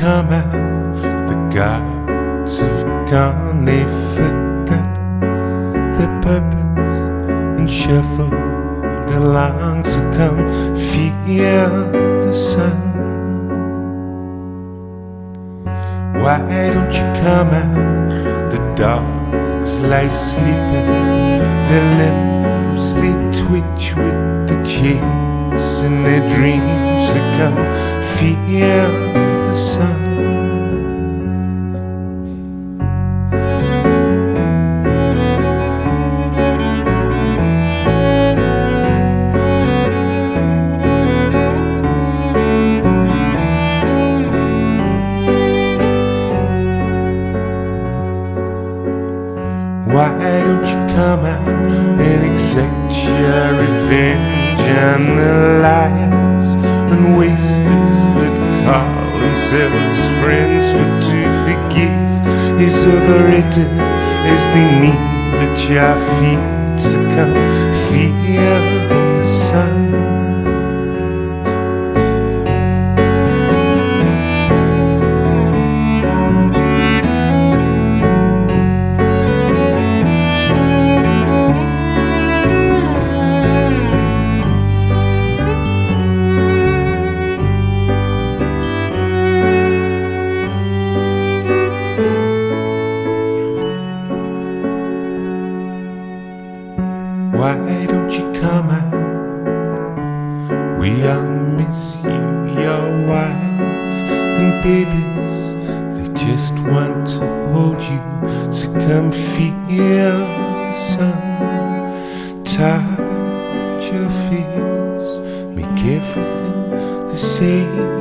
come out? The gods have gone, they forgot their purpose and shuffled along. So come feel the sun. Why don't you come out? The dogs lie sleeping, their limbs they twitch with the chase in their dreams. They come feel the sun. Why don't you come out and accept your revenge on the liars and call themselves friends? For to forgive is overrated as they kneel at your. So come Why don't you come out? We all miss you, your wife and babies. They just want to hold you, so come feel the sun. Touch your face, make everything the same